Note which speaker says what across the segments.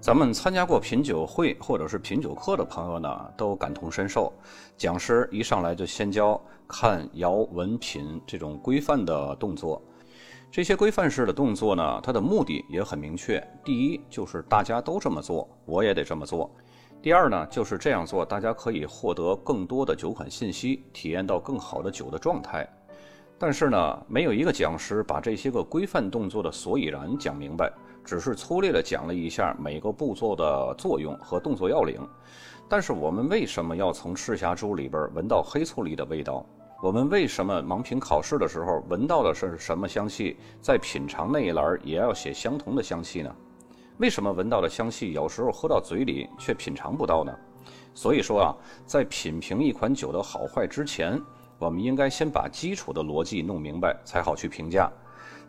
Speaker 1: 咱们参加过品酒会或者是品酒课的朋友呢，都感同身受。讲师一上来就先教看、摇、闻、品这种规范的动作。这些规范式的动作呢，它的目的也很明确。第一，就是大家都这么做，我也得这么做。第二呢，就是这样做，大家可以获得更多的酒款信息，体验到更好的酒的状态。但是呢，没有一个讲师把这些个规范动作的所以然讲明白。只是粗略地讲了一下每个步骤的作用和动作要领，但是我们为什么要从赤霞珠里边闻到黑醋栗的味道？我们为什么盲品考试的时候闻到的是什么香气，在品尝那一栏也要写相同的香气呢？为什么闻到的香气有时候喝到嘴里却品尝不到呢？所以说啊，在品评一款酒的好坏之前，我们应该先把基础的逻辑弄明白，才好去评价。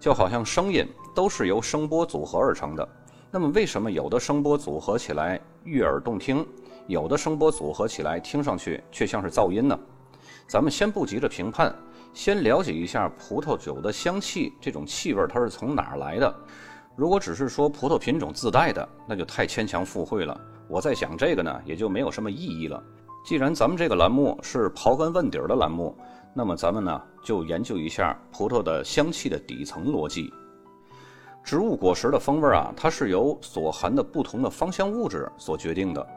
Speaker 1: 就好像声音都是由声波组合而成的，那么为什么有的声波组合起来悦耳动听，有的声波组合起来听上去却像是噪音呢？咱们先不急着评判，先了解一下葡萄酒的香气，这种气味它是从哪儿来的？如果只是说葡萄品种自带的，那就太牵强附会了。我在讲这个呢，也就没有什么意义了。既然咱们这个栏目是刨根问底儿的栏目。那么咱们呢，就研究一下葡萄的香气的底层逻辑。植物果实的风味啊，它是由所含的不同的芳香物质所决定的。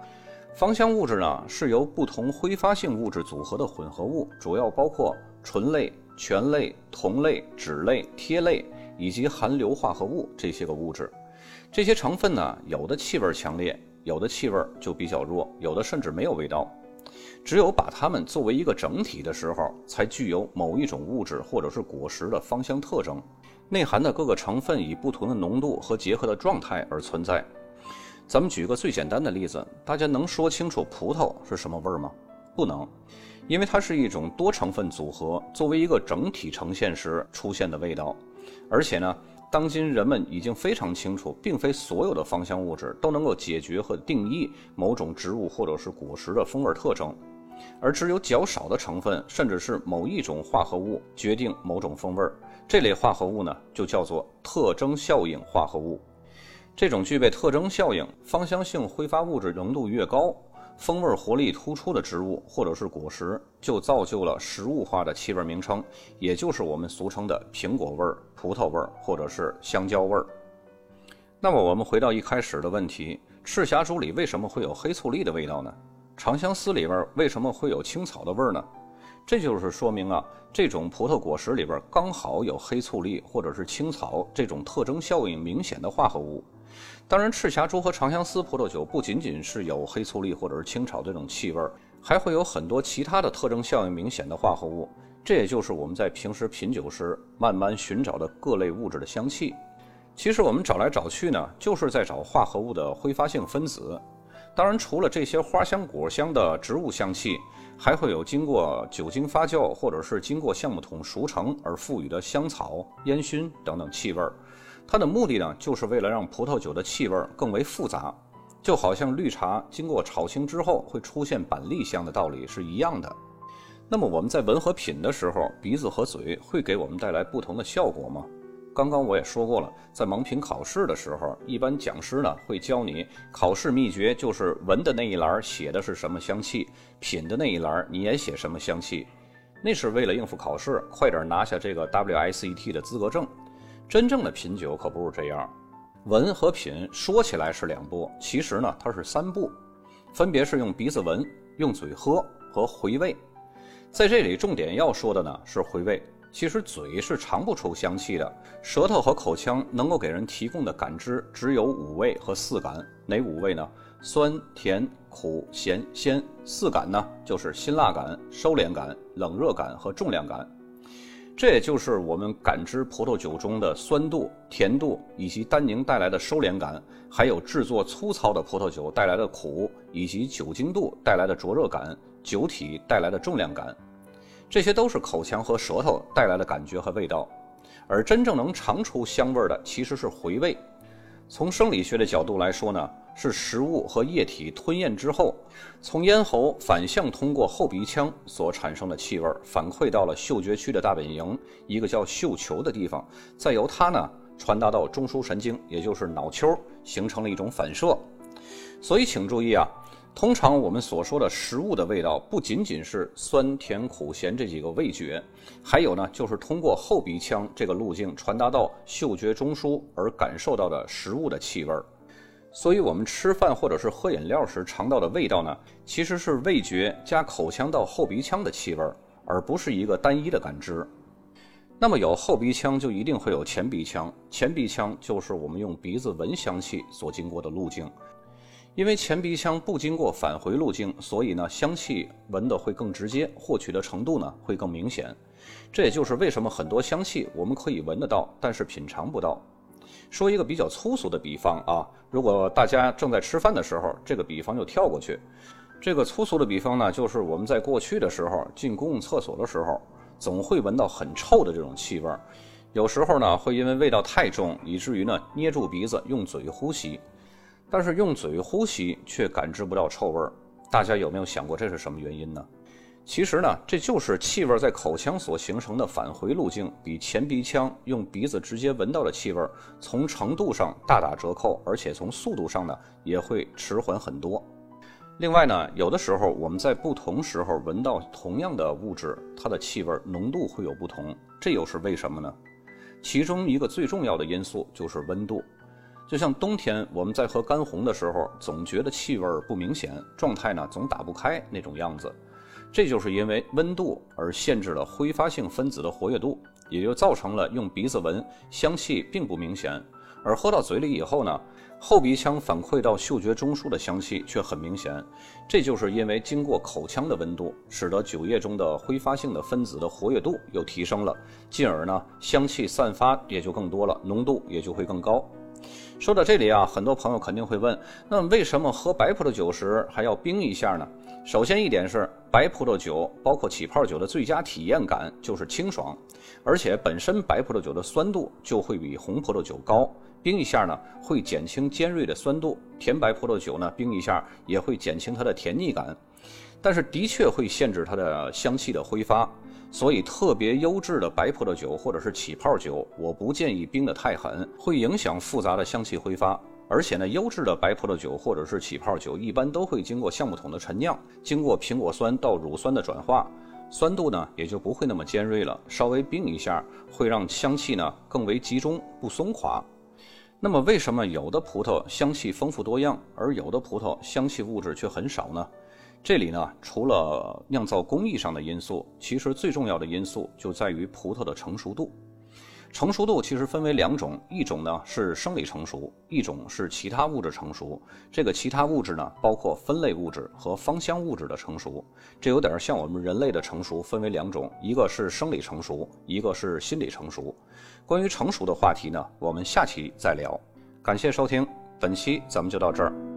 Speaker 1: 芳香物质呢，是由不同挥发性物质组合的混合物，主要包括醇类、醛类、酮类、酯类、萜类以及含硫化合物这些个物质。这些成分呢，有的气味强烈，有的气味就比较弱，有的甚至没有味道。只有把它们作为一个整体的时候，才具有某一种物质或者是果实的芳香特征，内含的各个成分以不同的浓度和结合的状态而存在。咱们举个最简单的例子，大家能说清楚葡萄是什么味儿吗？不能，因为它是一种多成分组合作为一个整体呈现时出现的味道，而且呢。当今人们已经非常清楚，并非所有的芳香物质都能够解决和定义某种植物或者是果实的风味特征，而只有较少的成分，甚至是某一种化合物决定某种风味儿。这类化合物呢，就叫做特征效应化合物。这种具备特征效应、芳香性挥发物质浓度越高。风味活力突出的植物或者是果实，就造就了食物化的气味名称，也就是我们俗称的苹果味儿、葡萄味儿或者是香蕉味儿。那么我们回到一开始的问题：赤霞珠里为什么会有黑醋栗的味道呢？长相思里边为什么会有青草的味儿呢？这就是说明啊，这种葡萄果实里边刚好有黑醋栗或者是青草这种特征效应明显的化合物。当然，赤霞珠和长相思葡萄酒不仅仅是有黑醋栗或者是青草这种气味，还会有很多其他的特征效应明显的化合物。这也就是我们在平时品酒时慢慢寻找的各类物质的香气。其实我们找来找去呢，就是在找化合物的挥发性分子。当然，除了这些花香、果香的植物香气，还会有经过酒精发酵或者是经过橡木桶熟成而赋予的香草、烟熏等等气味。它的目的呢，就是为了让葡萄酒的气味更为复杂，就好像绿茶经过炒青之后会出现板栗香的道理是一样的。那么我们在闻和品的时候，鼻子和嘴会给我们带来不同的效果吗？刚刚我也说过了，在盲品考试的时候，一般讲师呢会教你考试秘诀，就是闻的那一栏写的是什么香气，品的那一栏你也写什么香气，那是为了应付考试，快点拿下这个 WSET 的资格证。真正的品酒可不是这样，闻和品说起来是两步，其实呢它是三步，分别是用鼻子闻、用嘴喝和回味。在这里重点要说的呢是回味。其实嘴是尝不出香气的，舌头和口腔能够给人提供的感知只有五味和四感。哪五味呢？酸、甜、苦、咸、鲜。四感呢就是辛辣感、收敛感、冷热感和重量感。这也就是我们感知葡萄酒中的酸度、甜度，以及单宁带来的收敛感，还有制作粗糙的葡萄酒带来的苦，以及酒精度带来的灼热感，酒体带来的重量感，这些都是口腔和舌头带来的感觉和味道。而真正能尝出香味的，其实是回味。从生理学的角度来说呢？是食物和液体吞咽之后，从咽喉反向通过后鼻腔所产生的气味，反馈到了嗅觉区的大本营，一个叫嗅球的地方，再由它呢传达到中枢神经，也就是脑丘，形成了一种反射，所以请注意啊，通常我们所说的食物的味道，不仅仅是酸甜苦咸这几个味觉，还有呢，就是通过后鼻腔这个路径传达到嗅觉中枢而感受到的食物的气味。所以，我们吃饭或者是喝饮料时尝到的味道呢，其实是味觉加口腔到后鼻腔的气味，而不是一个单一的感知。那么，有后鼻腔就一定会有前鼻腔，前鼻腔就是我们用鼻子闻香气所经过的路径。因为前鼻腔不经过返回路径，所以呢，香气闻的会更直接，获取的程度呢会更明显。这也就是为什么很多香气我们可以闻得到，但是品尝不到。说一个比较粗俗的比方啊，如果大家正在吃饭的时候，这个比方就跳过去。这个粗俗的比方呢，就是我们在过去的时候进公共厕所的时候，总会闻到很臭的这种气味儿。有时候呢，会因为味道太重，以至于呢捏住鼻子用嘴呼吸，但是用嘴呼吸却感知不到臭味儿。大家有没有想过这是什么原因呢？其实呢，这就是气味在口腔所形成的返回路径比前鼻腔用鼻子直接闻到的气味，从程度上大打折扣，而且从速度上呢也会迟缓很多。另外呢，有的时候我们在不同时候闻到同样的物质，它的气味浓度会有不同，这又是为什么呢？其中一个最重要的因素就是温度。就像冬天我们在喝干红的时候，总觉得气味不明显，状态呢总打不开那种样子。这就是因为温度而限制了挥发性分子的活跃度，也就造成了用鼻子闻香气并不明显，而喝到嘴里以后呢，后鼻腔反馈到嗅觉中枢的香气却很明显。这就是因为经过口腔的温度，使得酒液中的挥发性的分子的活跃度又提升了，进而呢，香气散发也就更多了，浓度也就会更高。说到这里啊，很多朋友肯定会问，那为什么喝白葡萄酒时还要冰一下呢？首先一点是，白葡萄酒包括起泡酒的最佳体验感就是清爽，而且本身白葡萄酒的酸度就会比红葡萄酒高，冰一下呢会减轻尖锐的酸度，甜白葡萄酒呢冰一下也会减轻它的甜腻感，但是的确会限制它的香气的挥发，所以特别优质的白葡萄酒或者是起泡酒，我不建议冰得太狠，会影响复杂的香气挥发。而且呢，优质的白葡萄酒或者是起泡酒，一般都会经过橡木桶的陈酿，经过苹果酸到乳酸的转化，酸度呢也就不会那么尖锐了。稍微冰一下，会让香气呢更为集中，不松垮。那么，为什么有的葡萄香气丰富多样，而有的葡萄香气物质却很少呢？这里呢，除了酿造工艺上的因素，其实最重要的因素就在于葡萄的成熟度。成熟度其实分为两种，一种呢是生理成熟，一种是其他物质成熟。这个其他物质呢，包括分类物质和芳香物质的成熟。这有点像我们人类的成熟，分为两种，一个是生理成熟，一个是心理成熟。关于成熟的话题呢，我们下期再聊。感谢收听，本期咱们就到这儿。